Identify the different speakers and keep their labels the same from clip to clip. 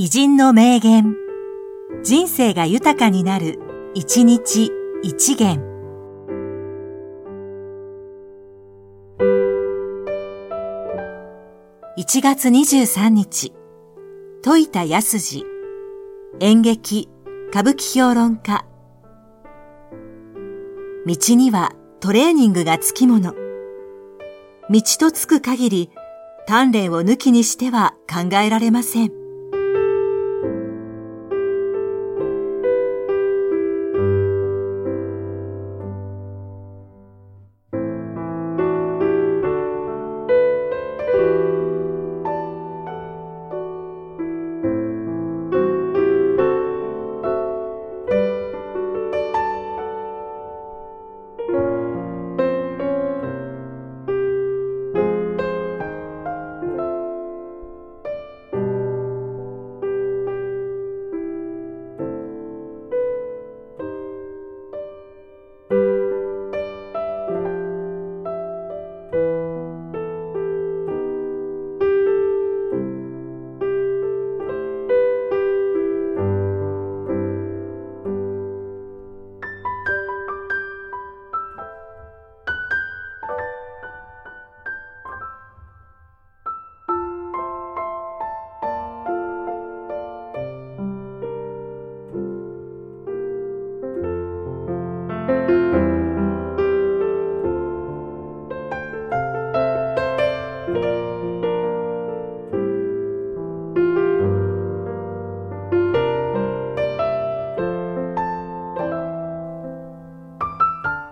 Speaker 1: 偉人の名言。人生が豊かになる、一日一元。1月23日、戸板康二、演劇、歌舞伎評論家。道にはトレーニングがつきもの。道とつく限り、鍛錬を抜きにしては考えられません。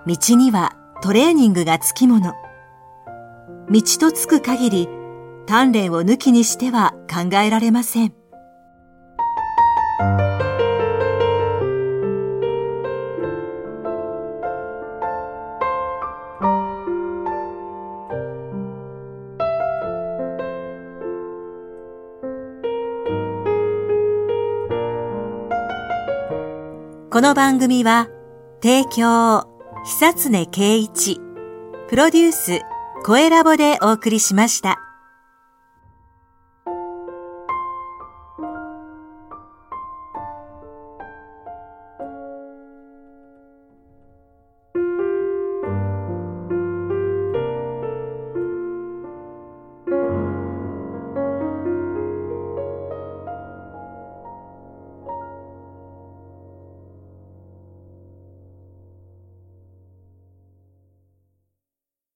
Speaker 1: 道にはトレーニングがつきもの。道とつく限り、鍛錬を抜きにしては考えられません。この番組は、提供、久常圭一、プロデュース、声ラボでお送りしました。